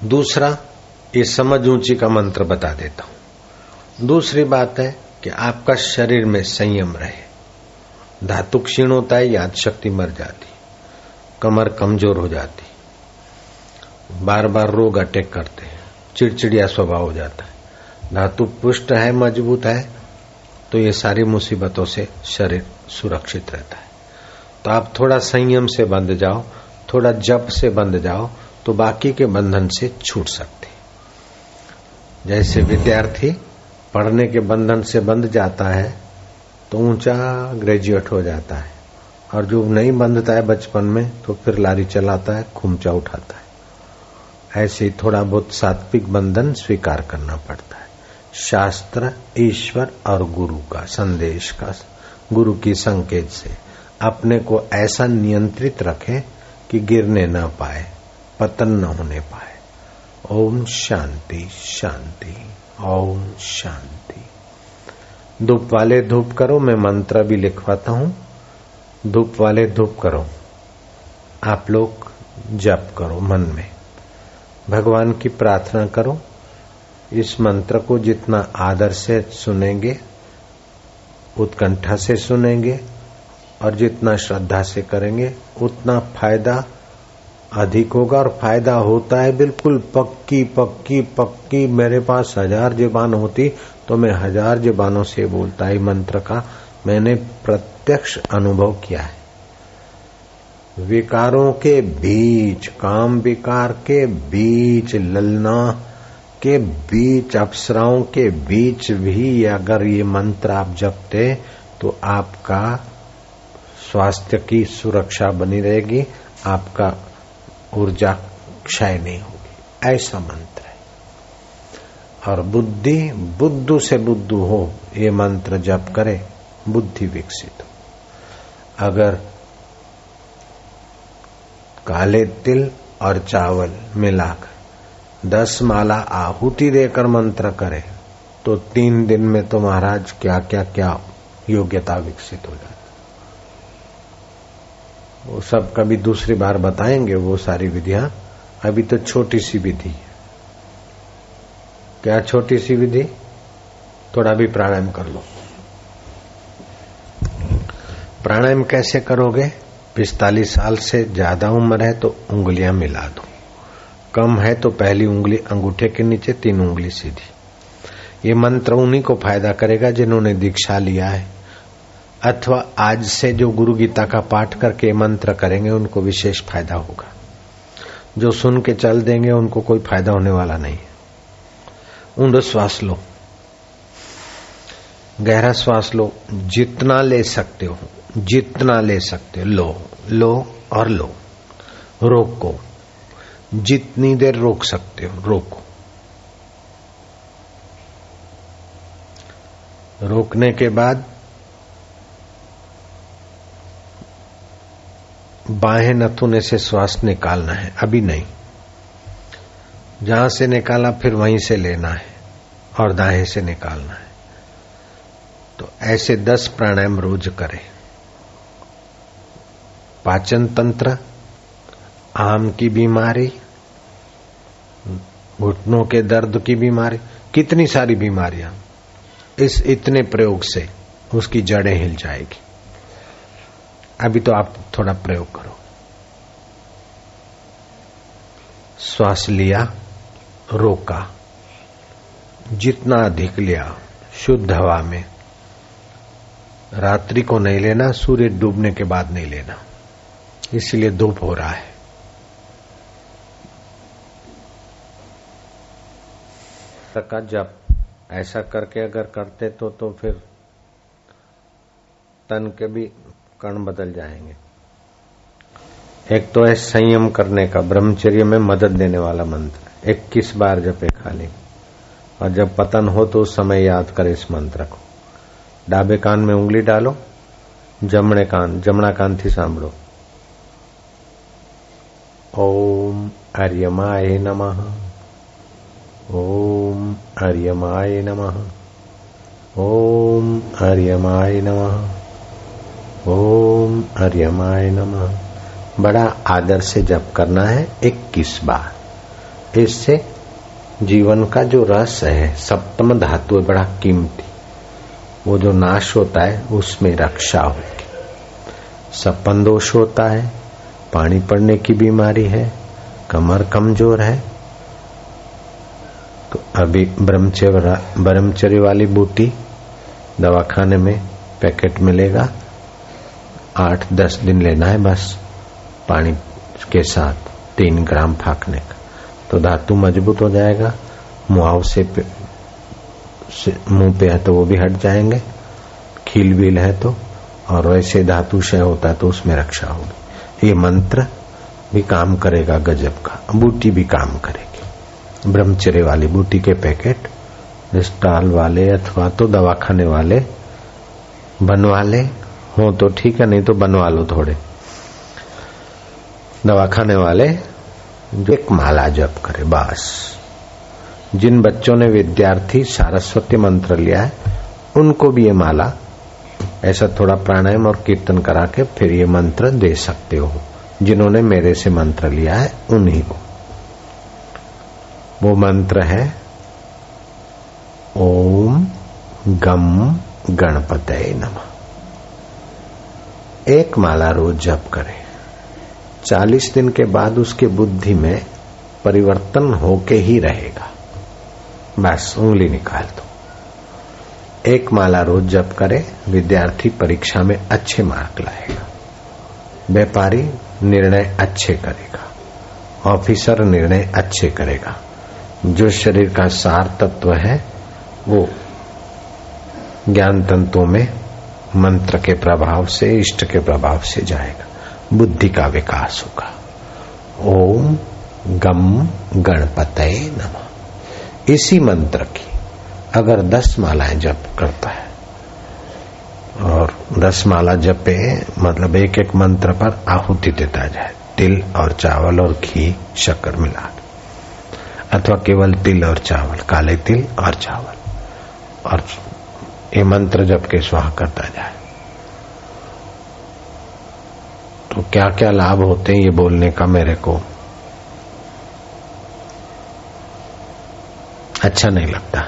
दूसरा, ये समझ ऊँची का मंत्र बता देता हूँ। दूसरी बात है कि आपका शरीर में संयम रहे। धातु क्षीण होता है याद शक्ति मर जाती, कमर कमज़ोर हो जाती। बार बार रोग अटैक करते हैं, चिड़चिड़िया स्वभाव हो जाता है। धातु पुष्ट है, मज़बूत है तो ये सारी मुसीबतों से शरीर सुरक्षित रहता है। तो आप थोड़ा संयम से बंध जाओ, थोड़ा जप से बंध जाओ तो बाकी के बंधन से छूट सकते। जैसे विद्यार्थी पढ़ने के बंधन से बंध जाता है तो ऊँचा ग्रेजुएट हो जाता है। और जो नहीं बंधता है बचपन में तो फिर लारी चलाता है, खुमचा उठाता है। ऐसे ही थोड़ा बहुत सात्विक बंधन स्वीकार करना पड़ता है। शास्त्र, ईश्वर और गुरु का संदेश का, गुरु की संकेत से। अपने को ऐसा नियंत्रित रखें कि गिरने ना पाए। पतन न होने पाए। ओम शांति शांति, ओम शांति। धूप वाले धूप करो, मैं मंत्र भी लिखवाता हूँ। धूप वाले धूप करो। आप लोग जप करो मन में। भगवान की प्रार्थना करो। इस मंत्र को जितना आदर से सुनेंगे, उत्कंठा से सुनेंगे, और जितना श्रद्धा से करेंगे, उतना फ़ायदा अधिक होगा और फ़ायदा होता है बिल्कुल। पक्की पक्की पक्की। मेरे पास हज़ार जबान होती तो मैं हज़ार जबानों से बोलता है मंत्र का मैंने प्रत्यक्ष अनुभव किया है। विकारों के बीच, काम विकार के बीच, ललना के बीच, अप्सराओं के बीच भी अगर ये मंत्र आप जपते तो आपका स्वास्थ्य की सुरक्षा बनी रहेगी, आपका ऊर्जा क्षय नहीं होगी। ऐसा मंत्र है। और बुद्धि, बुद्धू से बुद्धू हो, ये मंत्र जप करे, बुद्धि विकसित हो। अगर काले तिल और चावल मिलाकर दस माला आहुति देकर मंत्र करे तो तीन दिन में तो महाराज क्या क्या क्या योग्यता विकसित हो जाती वो सब कभी दूसरी बार बताएँगे वो सारी विधियाँ। अभी तो छोटी सी विधि। क्या छोटी सी विधि? थोड़ा भी प्राणायाम कर लो। प्राणायाम कैसे करोगे? पिस्तालीस साल से ज़्यादा उम्र है तो उंगलियाँ मिला दो। कम है तो पहली उंगली अंगूठे के नीचे, तीन उंगली सीधी। ये मंत्र उन्हीं को फ़ायदा करेगा जिन्होंने दीक्षा लिया है। अथवा आज से जो गुरु गीता का पाठ करके मंत्र करेंगे, उनको विशेष फ़ायदा होगा। जो सुन के चल देंगे, उनको कोई फ़ायदा होने वाला नहीं ऊंड श्वास लो। गहरा श्वास लो। जितना ले सकते हो, जितना ले सकते हो। लो लो और लो। रोको। जितनी देर रोक सकते हो, रोको। रोकने के बाद बाहें नथुने से श्वास निकालना है, अभी नहीं। जहाँ से निकाला, फिर वहीं से लेना है और दाएँ से निकालना है। तो ऐसे दस प्राणायाम रोज करें। पाचन तंत्र, आम की बीमारी, घुटनों के दर्द की बीमारी, कितनी सारी बीमारियाँ। इस इतने प्रयोग से उसकी जड़ें हिल जाएगी। अभी तो आप थोड़ा प्रयोग करो। श्वास लिया, रोका। जितना अधिक लिया, शुद्ध हवा में। रात्रि को नहीं लेना, सूर्य डूबने के बाद नहीं लेना। इसलिए धूप हो रहा है। का जब ऐसा करके अगर करते तो तो फिर तन के भी कण बदल जाएँगे। एक तो है संयम करने का, ब्रह्मचर्य में मदद देने वाला मंत्र। इक्कीस बार जपे खाली। और जब पतन हो तो उस समय याद करे इस मंत्र को। डाबे कान में उंगली डालो, जमणे कान, जमणा कान थी सांभो ओम आर्यमाय नमः। ओम आर्यमाय नमः। ओम आर्यमाय नमः। ओम हरियमाय नमः। बड़ा आदर से जप करना है इक्कीस बार। इससे जीवन का जो रस है, सप्तम धातु बड़ा कीमती। वो जो नाश होता है, उसमें रक्षा होगी। सपन दोष होता है, पानी पड़ने की बीमारी है, कमर कमज़ोर है। तो अभी ब्रह्मचर्य वाली बूटी दवाखाने में पैकेट मिलेगा। आठ, दस दिन लेना है बस, पानी के साथ, तीन ग्राम फाकने का। तो धातु मज़बूत हो जाएगा मुआवसे पे मुँह पे है तो वो भी हट जाएँगे, खील बील है तो और वैसे धातु क्षय होता है तो उसमें रक्षा होगी। ये मंत्र भी काम करेगा गजब का, बूटी भी काम करेगी। ब्रह्मचर्य वाली बूटी के पैकेट स्टॉल वाले अथवा तो दवाखाने वाले, बनवा ले हो तो ठीक है, नहीं तो बनवा लो थोड़े। दवा खाने वाले, जो एक माला जप करे, बस। जिन बच्चों ने विद्यार्थी सारस्वती मंत्र लिया है, उनको भी ये माला, ऐसा थोड़ा प्राणायाम और कीर्तन करा के फिर ये मंत्र दे सकते हो। जिन्होंने मेरे से मंत्र लिया है, उन्हीं को। वो मंत्र है, ओम गम गणपत नमः। एक माला रोज जप करें। चालीस दिन के बाद उसके बुद्धि में परिवर्तन होके ही रहेगा। बस, उंगली निकाल दो। एक माला रोज जप करे, विद्यार्थी परीक्षा में अच्छे मार्क लाएगा। व्यापारी निर्णय अच्छे करेगा। ऑफिसर निर्णय अच्छे करेगा। जो शरीर का सार तत्व है, वो ज्ञान तंतुओं में मंत्र के प्रभाव से, इष्ट के प्रभाव से जाएगा। बुद्धि का विकास होगा। ओम गम गणपत नम। इसी मंत्र की अगर दस मालाएँ जप करता है, और दस माला जपे मतलब एक एक मंत्र पर आहुति देता जाए, तिल और चावल और घी शक्कर मिला अथवा केवल तिल और चावल, काले तिल और चावल। और ये मंत्र जप के स्वाह करता जाए। तो क्या क्या लाभ होते हैं ये बोलने का मेरे को? अच्छा नहीं लगता।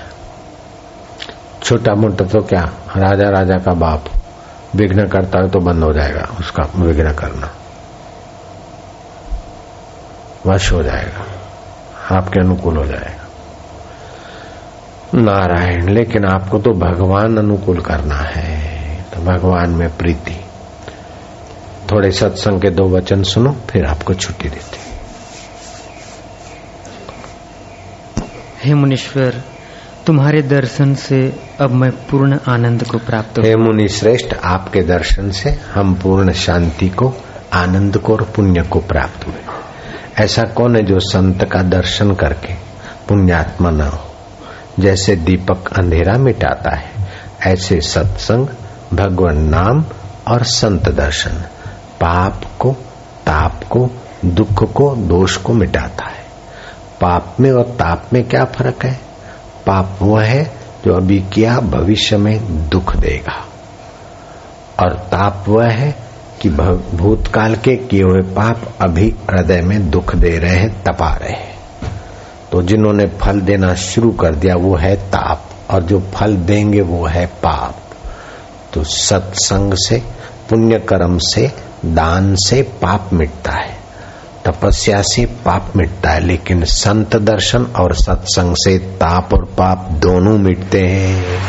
छोटा मोटा तो क्या? राजा राजा का बाप। विघ्न करता है तो बंद हो जाएगा उसका विघ्न करना। वश हो जाएगा। आपके अनुकूल हो जाएगा नारायण लेकिन आपको तो भगवान अनुकूल करना है। तो भगवान में प्रीति। थोड़े सत्संग के दो वचन सुनो फिर आपको छुट्टी देते हे। मुनीश्वर तुम्हारे दर्शन से अब मैं पूर्ण आनंद को प्राप्त हे मुनि श्रेष्ठ आपके दर्शन से हम पूर्ण शांति को आनंद को और पुण्य को प्राप्त हुए। ऐसा कौन है जो संत का दर्शन करके पुण्यात्मा न हो? जैसे दीपक अंधेरा मिटाता है, ऐसे सत्संग भगवान नाम और संत दर्शन पाप को, ताप को, दुख को, दोष को मिटाता है। पाप में और ताप में क्या फ़र्क है? पाप वह है जो अभी किया भविष्य में दुख देगा। और ताप वह है कि भूतकाल के किए हुए पाप अभी हृदय में दुख दे रहे हैं, तपा रहे हैं। तो जिन्होंने फल देना शुरू कर दिया, वो है ताप। और जो फल देंगे, वो है पाप। तो सत्संग से पुण्य कर्म से, दान से पाप मिटता है। तपस्या से पाप मिटता है, लेकिन संत दर्शन और सत्संग से ताप और पाप दोनों मिटते हैं।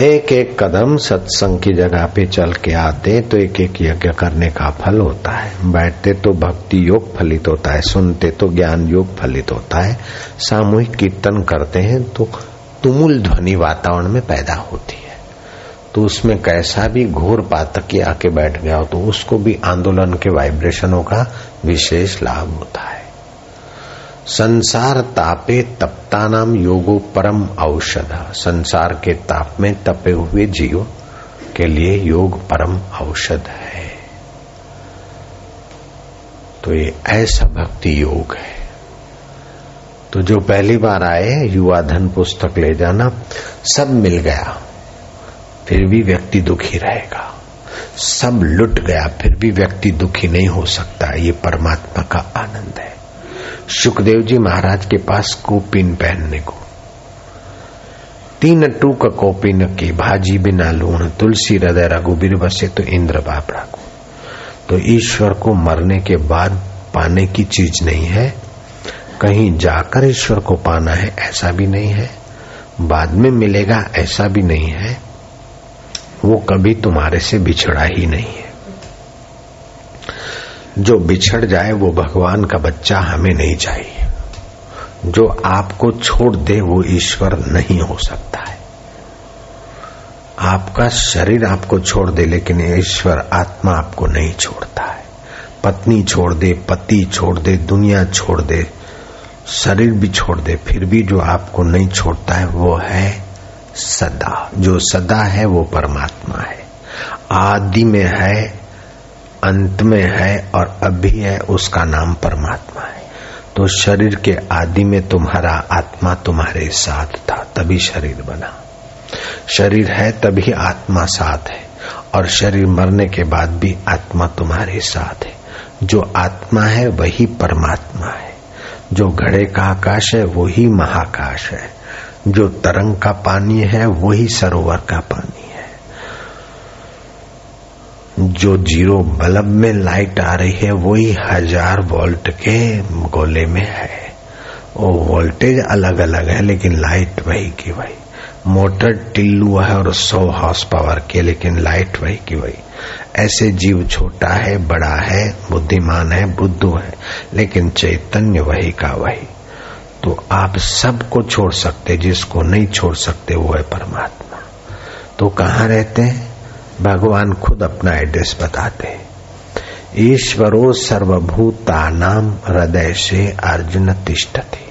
एक एक कदम सत्संग की जगह पे चल के आते तो एक एक यज्ञ करने का फल होता है। बैठते तो भक्ति योग फलित होता है, सुनते तो ज्ञान योग फलित होता है। सामूहिक कीर्तन करते हैं तो तुमुल ध्वनि वातावरण में पैदा होती है। तो उसमें कैसा भी घोर पातक आके बैठ गया हो तो उसको भी आंदोलन के वाइब्रेशनों का विशेष लाभ होता है। संसार तापे तपता नाम योगो परम औषध। संसार के ताप में तपे हुए जीव के लिए योग परम औषध है। तो ये ऐसा भक्ति योग है। तो जो पहली बार आए, युवा धन पुस्तक ले जाना, सब मिल गया। फिर भी व्यक्ति दुखी रहेगा। सब लुट गया, फिर भी व्यक्ति दुखी नहीं हो सकता। ये परमात्मा का आनंद है। सुखदेव जी महाराज के पास कोपिन पहनने को। तीन टूक कोपिन की भाजी बिना लूण, तुलसी, हृदय रघुबीर बसे तो इंद्र बाप को तो ईश्वर को मरने के बाद पाने की चीज़ नहीं है। कहीं जाकर ईश्वर को पाना है, ऐसा भी नहीं है। बाद में मिलेगा, ऐसा भी नहीं है। वो कभी तुम्हारे से बिछड़ा ही नहीं है। जो बिछड़ जाए वो भगवान का बच्चा हमें नहीं चाहिए। जो आपको छोड़ दे वो ईश्वर नहीं हो सकता है। आपका शरीर आपको छोड़ दे, लेकिन ईश्वर आत्मा आपको नहीं छोड़ता है। पत्नी छोड़ दे, पति छोड़ दे, दुनिया छोड़ दे, शरीर भी छोड़ दे, फिर भी जो आपको नहीं छोड़ता है वो है सदा। जो सदा है वो परमात्मा है। आदि में है अंत में है और अभी है, उसका नाम परमात्मा है। तो शरीर के आदि में तुम्हारा आत्मा तुम्हारे साथ था, तभी शरीर बना। शरीर है, तभी आत्मा साथ है। और शरीर मरने के बाद भी आत्मा तुम्हारे साथ है। जो आत्मा है, वही परमात्मा है। जो घड़े का आकाश है, वही महाकाश है। जो तरंग का पानी है, वही सरोवर का पानी जो ज़ीरो बल्ब में लाइट आ रही है, वही हज़ार वोल्ट के गोले में है। वो वोल्टेज अलग अलग है, लेकिन लाइट वही की वही। मोटर टिल्लू है और सौ हाउस पावर के लेकिन लाइट वही की वही। ऐसे जीव छोटा है, बड़ा है, बुद्धिमान है, बुद्धू है, लेकिन चैतन्य वही का वही। तो आप सबको छोड़ सकते, जिसको नहीं छोड़ सकते, वो है परमात्मा। तो कहाँ रहते हैं? भगवान खुद अपना एड्रेस बताते ईश्वरो सर्वभूता नाम हृदय से अर्जुन तिष्ठते।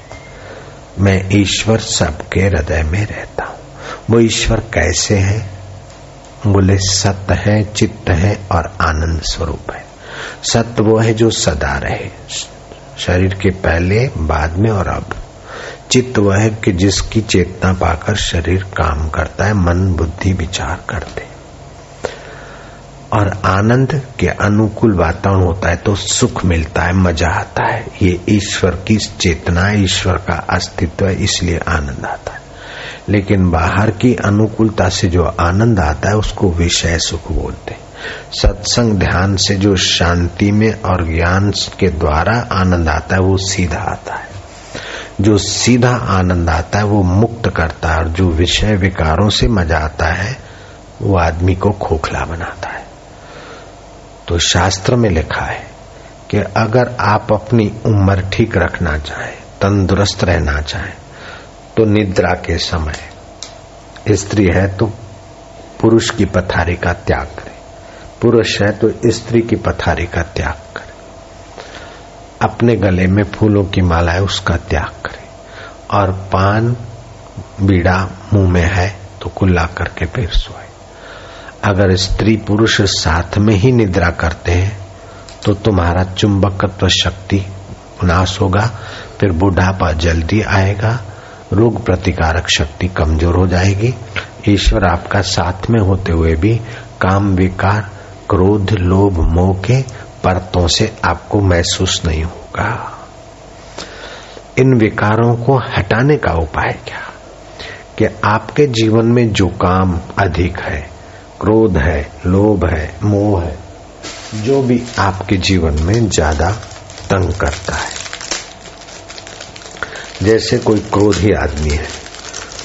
मैं ईश्वर सबके हृदय में रहता हूँ। वो ईश्वर कैसे है? बोले, सत्य है, चित्त है और आनंद स्वरूप है। सत्य वो है जो सदा रहे। शरीर के पहले, बाद में और अब। चित्त वह है कि जिसकी चेतना पाकर शरीर काम करता है, मन बुद्धि विचार करते और आनंद के अनुकूल वातावरण होता है तो सुख मिलता है, मज़ा आता है। ये ईश्वर की चेतना ईश्वर का अस्तित्व है, इसलिए आनंद आता है। लेकिन बाहर की अनुकूलता से जो आनंद आता है, उसको विषय सुख बोलते हैं। सत्संग ध्यान से जो शांति में और ज्ञान के द्वारा आनंद आता है, वो सीधा आता है। जो सीधा आनंद आता है, वो मुक्त करता है, और जो विषय विकारों से मज़ा आता है, वो आदमी को खोखला बनाता है। तो शास्त्र में लिखा है कि अगर आप अपनी उम्र ठीक रखना चाहें, तंदुरुस्त रहना चाहें तो निद्रा के समय स्त्री है तो पुरुष की पथारी का त्याग करें। पुरुष है तो स्त्री की पथारी का त्याग करें। अपने गले में फूलों की माला है, उसका त्याग करें। और पान, बीड़ा मुँह में है तो कुल्ला करके फिर सोए। अगर स्त्री पुरुष साथ में ही निद्रा करते हैं तो तुम्हारा चुंबकत्व शक्ति नाश होगा, फिर बुढ़ापा जल्दी आएगा, रोग प्रतिकारक शक्ति कमज़ोर हो जाएगी। ईश्वर आपका साथ में होते हुए भी काम विकार, क्रोध, लोभ, मोह के परतों से आपको महसूस नहीं होगा। इन विकारों को हटाने का उपाय क्या? कि आपके जीवन में जो काम अधिक है क्रोध है, लोभ है, मोह है, जो भी आपके जीवन में ज़्यादा तंग करता है। जैसे कोई क्रोधी आदमी है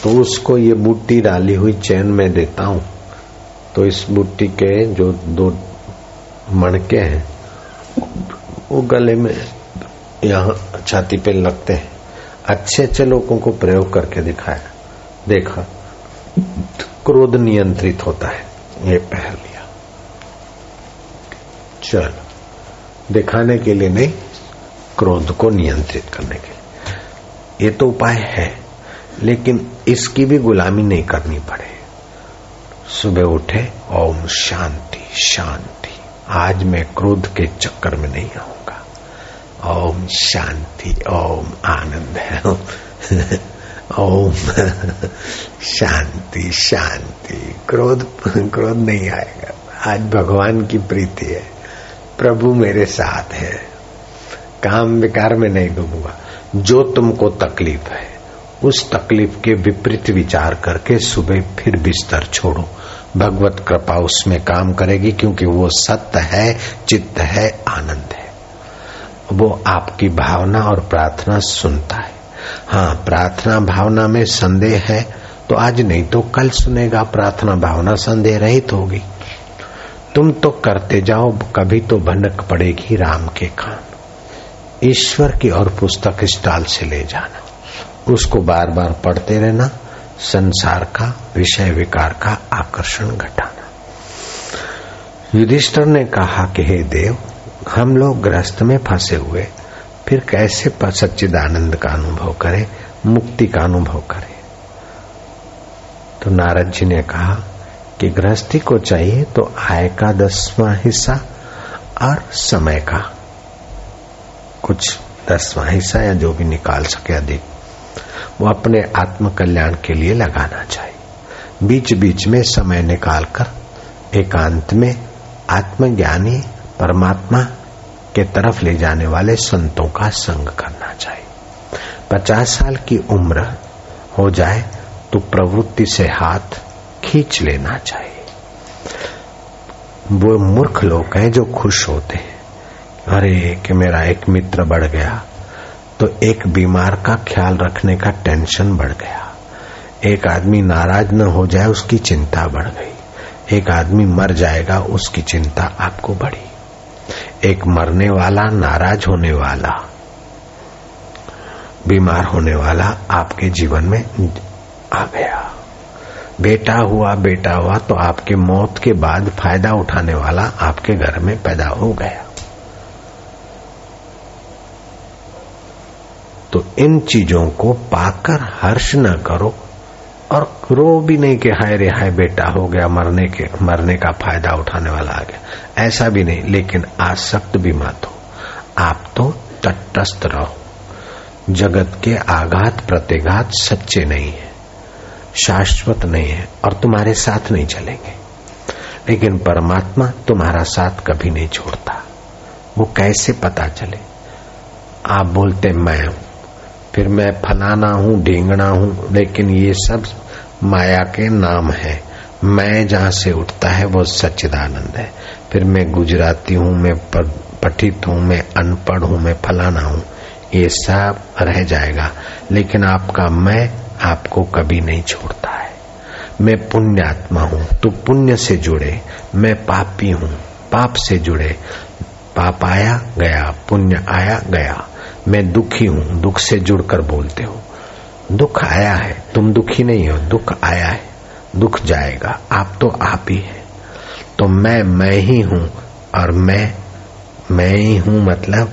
तो उसको ये बूटी डाली हुई चैन में देता हूँ। तो इस बूटी के जो दो मणके हैं, वो गले में यहाँ छाती पे लगते हैं। अच्छे अच्छे लोगों को प्रयोग करके दिखाया। देखा, क्रोध नियंत्रित होता है। ये पहन लिया। चल, दिखाने के लिए नहीं, क्रोध को नियंत्रित करने के लिए। ये तो उपाय है, लेकिन इसकी भी गुलामी नहीं करनी पड़े। सुबह उठे, ओम शांति शांति। आज मैं क्रोध के चक्कर में नहीं आऊँगा। ओम शांति, ओम आनंद। है ओम। शांति शांति। क्रोध क्रोध नहीं आएगा। आज भगवान की प्रीति है। प्रभु मेरे साथ है। काम विकार में नहीं डूबूँगा जो तुमको तकलीफ़ है, उस तकलीफ़ के विपरीत विचार करके सुबह फिर बिस्तर छोड़ो। भगवत कृपा उसमें काम करेगी, क्योंकि वो सत्य है, चित्त है, आनंद है। वो आपकी भावना और प्रार्थना सुनता है। हाँ प्रार्थना भावना में संदेह है तो आज नहीं तो कल सुनेगा, प्रार्थना भावना संदेह रहित होगी। तुम तो करते जाओ, कभी तो भनक पड़ेगी राम के कान। ईश्वर की और पुस्तक स्टॉल से ले जाना। उसको बार बार पढ़ते रहना, संसार का, विषय विकार का आकर्षण घटाना। युधिष्ठर ने कहा कि, हे देव, हम लोग ग्रस्त में फंसे हुए फिर कैसे सच्चिदानंद का अनुभव करें, मुक्ति का अनुभव करें? तो नारद जी ने कहा कि गृहस्थी को चाहिए तो आय का दसवां हिस्सा और समय का। कुछ दसवां हिस्सा या जो भी निकाल सके अधिक। वो अपने आत्म कल्याण के लिए लगाना चाहिए। बीच बीच में समय निकालकर एकांत में आत्मज्ञानी, परमात्मा के तरफ़ ले जाने वाले संतों का संग करना चाहिए। पचास साल की उम्र हो जाए तो प्रवृत्ति से हाथ खींच लेना चाहिए। वो मूर्ख लोग हैं जो खुश होते हैं। अरे, कि मेरा एक मित्र बढ़ गया तो एक बीमार का ख्याल रखने का टेंशन बढ़ गया। एक आदमी नाराज़ न हो जाए, उसकी चिंता बढ़ गई। एक आदमी मर जाएगा, उसकी चिंता आपको बढ़ी एक मरने वाला, नाराज़ होने वाला, बीमार होने वाला आपके जीवन में आ गया। बेटा हुआ बेटा हुआ तो आपके मौत के बाद फ़ायदा उठाने वाला आपके घर में पैदा हो गया। तो इन चीज़ों को पाकर हर्ष न करो और रो भी नहीं कि हाय रे हाय बेटा हो गया, मरने के, मरने का फ़ायदा उठाने वाला आ गया। ऐसा भी नहीं, लेकिन आसक्त भी मत हो। आप तो तटस्थ रहो। जगत के आघात प्रतिघात सच्चे नहीं है। शाश्वत नहीं है और तुम्हारे साथ नहीं चलेंगे। लेकिन परमात्मा तुम्हारा साथ कभी नहीं छोड़ता। वो कैसे पता चले? आप बोलते, मैं हूँ। फिर मैं, फलाना हूँ, ढींगना हूँ। लेकिन ये सब माया के नाम है। मैं जहाँ से उठता है, वो सच्चिदानंद है। फिर मैं गुजराती हूँ, मैं पठित हूँ, मैं अनपढ़ हूँ, मैं फलाना हूँ। ये सब रह जाएगा। लेकिन आपका मैं आपको कभी नहीं छोड़ता है। मैं पुण्यात्मा हूँ तो पुण्य से जुड़े। मैं पापी हूँ, पाप से जुड़े। पाप आया गया, पुण्य आया गया। मैं दुखी हूँ, दुख से जुड़कर बोलते हो। दुख आया है, तुम दुखी नहीं हो, दुख आया है। दुख जाएगा, आप तो आप ही है। तो मैं मैं ही हूँ और मैं मैं ही हूँ मतलब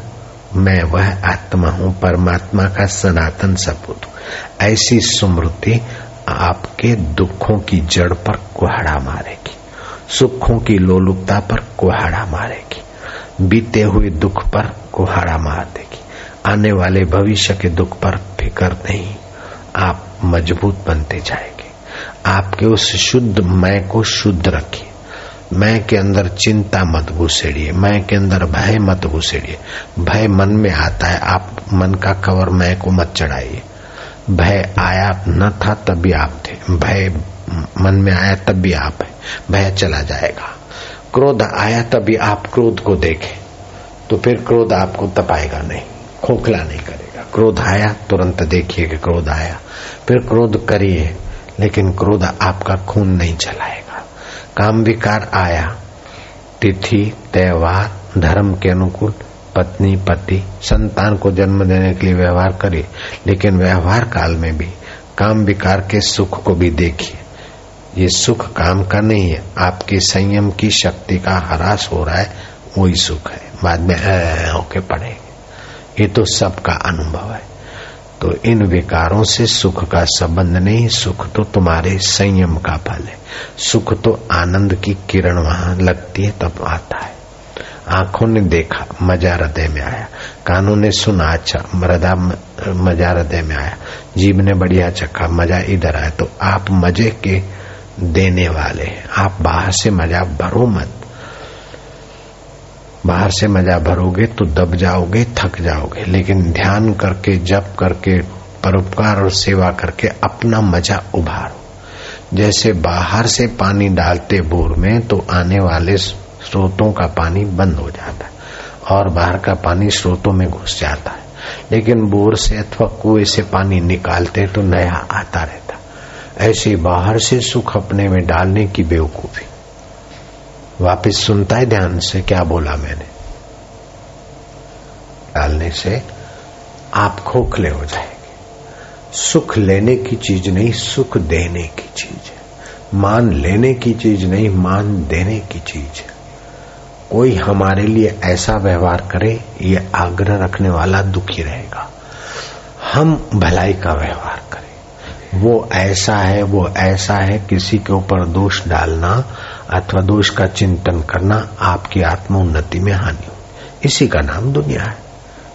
मैं वह आत्मा हूँ, परमात्मा का सनातन सपूत हूँ ऐसी स्मृति आपके दुखों की जड़ पर कुहाड़ा मारेगी, सुखों की लोलुपता पर कुहाड़ा मारेगी, बीते हुए दुख पर कुहाड़ा मार देगी, आने वाले भविष्य के दुख पर फिकर नहीं, आप मज़बूत बनते जाएँगे। आपके उस शुद्ध मैं को शुद्ध रखिए। मैं के अंदर चिंता मत घुसेड़िए, मैं के अंदर भय मत घुसेड़िए। भय मन में आता है, आप मन का कवर मैं को मत चढ़ाइए। भय आया न था तब भी आप थे। भय मन में आया तब भी आप है। भय चला जाएगा। क्रोध आया तभी आप क्रोध को देखें। तो फिर क्रोध आपको तपाएगा नहीं, खोखला नहीं करेगा। क्रोध आया, तुरंत देखिए कि क्रोध आया। फिर क्रोध करिए, लेकिन क्रोध आपका खून नहीं चलाएगा। काम विकार आया। तिथि, त्योहार, धर्म के अनुकूल, पत्नी, पति, संतान को जन्म देने के लिए व्यवहार करे, लेकिन व्यवहार काल में भी काम विकार के सुख को भी देखिए। ये सुख काम का नहीं है। आपके संयम की शक्ति का हरास हो रहा है, वही सुख है। बाद में होके पड़ेगा ये तो सबका अनुभव है। तो इन विकारों से सुख का संबंध नहीं, सुख तो तुम्हारे संयम का फल है। सुख तो आनंद की किरण वहाँ लगती है, तब आता है। आँखों ने देखा, मज़ा हृदय में आया। कानों ने सुना अच्छा मृदा मज़ा हृदय में आया। जीव ने बढ़िया चखा, मज़ा इधर आया। तो आप मज़े के देने वाले हैं। आप बाहर से मज़ा भरो मत। बाहर से मज़ा भरोगे तो दब जाओगे, थक जाओगे। लेकिन ध्यान करके, जप करके, परोपकार और सेवा करके अपना मज़ा उभारो। जैसे बाहर से पानी डालते बोर में तो आने वाले स्रोतों का पानी बंद हो जाता है और बाहर का पानी स्रोतों में घुस जाता है। लेकिन बोर से अथवा कुएँ से पानी निकालते तो नया आता रहता। ऐसे बाहर से सुख अपने में डालने की बेवकूफ़ी। वापिस सुनता है ध्यान से, क्या बोला मैंने? डालने से आप खोखले हो जाएँगे। सुख लेने की चीज़ नहीं, सुख देने की चीज़ है। मान लेने की चीज़ नहीं, मान देने की चीज़ है। कोई हमारे लिए ऐसा व्यवहार करे, ये आग्रह रखने वाला दुखी रहेगा। हम भलाई का व्यवहार करें। वो ऐसा है, वो ऐसा है, किसी के ऊपर दोष डालना अथवा दोष का चिंतन करना आपकी आत्मोन्नति में हानि इसी का नाम दुनिया है।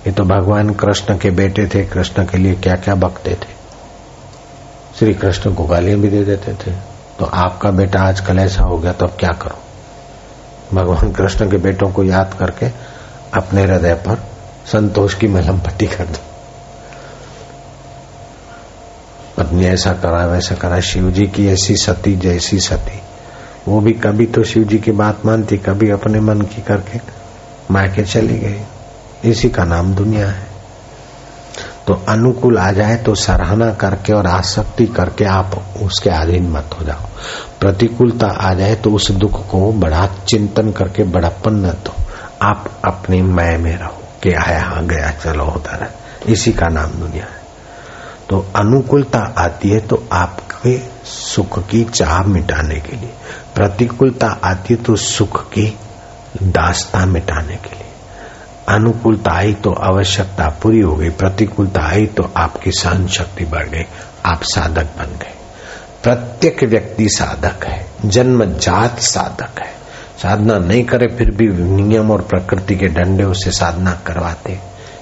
ये तो भगवान कृष्ण के बेटे थे, कृष्ण के लिए क्या क्या बकते थे? श्री कृष्ण को गालियाँ भी दे देते थे। तो आपका बेटा आजकल ऐसा हो गया तो अब क्या करो? भगवान कृष्ण के बेटों को याद करके अपने हृदय पर संतोष की मलम पट्टी कर दो। पत्नी ऐसा करा, वैसा करा, शिव जी की ऐसी सती जैसी सती। वो भी कभी तो शिव जी की बात मानती, कभी अपने मन की करके मायके चली गई। इसी का नाम दुनिया है। तो अनुकूल आ जाए तो सराहना करके और आसक्ति करके आप उसके अधीन मत हो जाओ। प्रतिकूलता आ जाए तो उस दुख को बड़ा चिंतन करके बड़ापन न दो। आप अपने मय में रहो कि आया गया, चलो होता रहे इसी का नाम दुनिया है। तो अनुकूलता आती है तो आपके सुख की चाह मिटाने के लिए। प्रतिकूलता आती तो सुख की दास्ता मिटाने के लिए। अनुकूलता आई तो आवश्यकता पूरी हो गई। प्रतिकूलता आई तो आपकी सहन शक्ति बढ़ गई। आप साधक बन गए। प्रत्येक व्यक्ति साधक है। जन्म जात साधक है। साधना नहीं करे फिर भी नियम और प्रकृति के डंडे उसे साधना करवाते।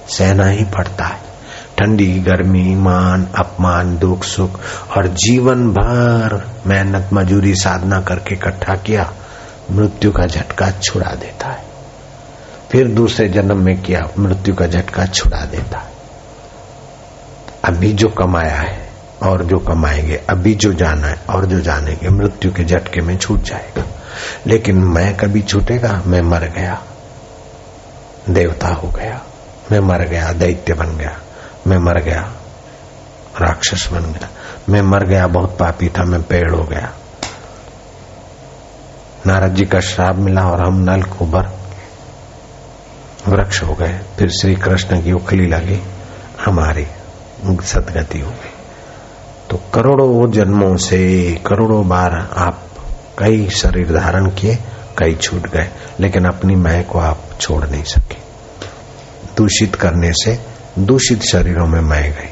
सहना ही पड़ता है। ठंडी गर्मी मान अपमान, दुख, सुख और जीवन भर मेहनत, मजूरी, साधना करके इकट्ठा किया, मृत्यु का झटका छुड़ा देता है। फिर दूसरे जन्म में किया, मृत्यु का झटका छुड़ा देता है। अभी जो कमाया है और जो कमाएँगे, अभी जो जाना है और जो जानेंगे, मृत्यु के झटके में छूट जाएगा। लेकिन मैं कभी छूटेगा, मैं मर गया, देवता हो गया, मैं मर गया, दैत्य बन गया। मैं मर गया। राक्षस बन गया। मैं मर गया, बहुत पापी था, मैं पेड़ हो गया। नारद जी का श्राप मिला और हम नल कुबर वृक्ष हो गए। फिर श्री कृष्ण की उखली लगी, हमारी सदगति हो गई। तो करोड़ों जन्मों से, करोड़ों बार आप कई शरीर धारण किए, कई छूट गए, लेकिन अपनी मैं को आप छोड़ नहीं सके। दूषित करने से दूषित शरीरों में मैं गई।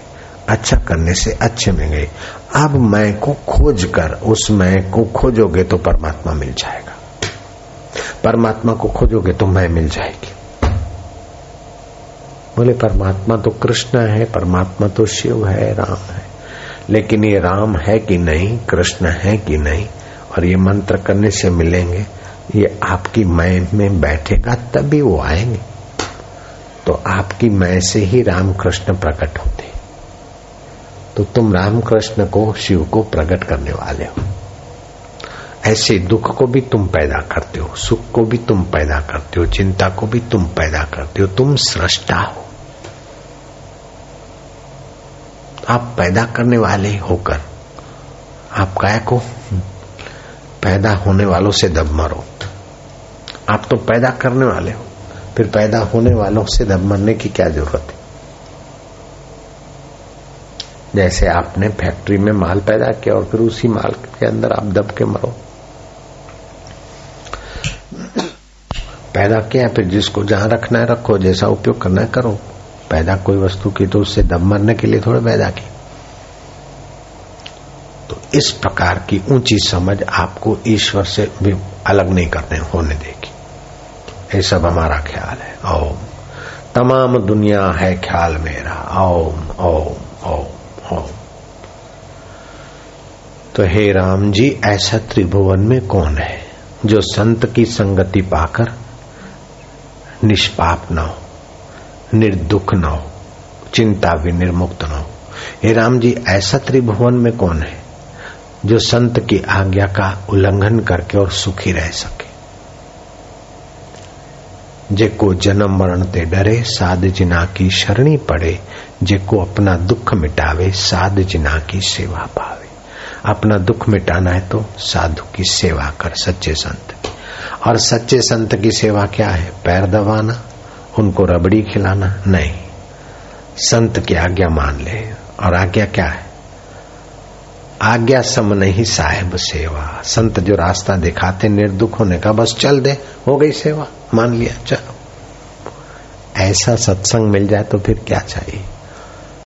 अच्छा करने से अच्छे में गई। अब मैं को खोज कर उस मैं को खोजोगे तो परमात्मा मिल जाएगा। परमात्मा को खोजोगे तो मैं मिल जाएगी। बोले, परमात्मा तो कृष्ण है, परमात्मा तो शिव है, राम है। लेकिन ये राम है कि नहीं, कृष्ण है कि नहीं, और ये मंत्र करने से मिलेंगे, ये आपकी मैं में बैठेगा, तभी वो आएँगे। तो आपकी मैं से ही रामकृष्ण प्रकट होते। तो तुम रामकृष्ण को, शिव को प्रकट करने वाले हो। ऐसे दुख को भी तुम पैदा करते हो, सुख को भी तुम पैदा करते हो, चिंता को भी तुम पैदा करते हो, तुम सृष्टा हो। आप पैदा करने वाले होकर, आप काय को पैदा होने वालों से दब मरो। आप तो पैदा करने वाले हो। फिर पैदा होने वालों से दब मरने की क्या ज़रूरत है? जैसे आपने फैक्ट्री में माल पैदा किया और फिर उसी माल के अंदर आप दब के मरो। पैदा किया, फिर जिसको जहाँ रखना है रखो, जैसा उपयोग करना है करो। पैदा कोई वस्तु की तो उससे दम मरने के लिए थोड़े पैदा की तो इस प्रकार की ऊँची समझ आपको ईश्वर से भी अलग नहीं करने, होने देगी। ये सब हमारा ख्याल है। ओम। तमाम दुनिया है ख्याल मेरा। ओम ओम ओम ओम। तो हे राम जी, ऐसा त्रिभुवन में कौन है जो संत की संगति पाकर निष्पाप न हो, निर्दुख न हो, चिंता भी निर्मुक्त न हो? हे राम जी, ऐसा त्रिभुवन में कौन है जो संत की आज्ञा का उल्लंघन करके और सुखी रह सके? जेको जन्म मरण ते डरे, साध जिना की शरणी पड़े, जेको अपना दुख मिटावे, साध जिना की सेवा पावे। अपना दुख मिटाना है तो साधु की सेवा कर, सच्चे संत की। और सच्चे संत की सेवा क्या है? पैर दबाना, उनको रबड़ी खिलाना, नहीं। संत की आज्ञा मान ले। और आज्ञा क्या है? आज्ञा सम नहीं साहेब सेवा। संत जो रास्ता दिखाते निर्दुख होने का, बस चल दे, हो गई सेवा। मान लिया, चलो। ऐसा सत्संग मिल जाए तो फिर क्या चाहिए?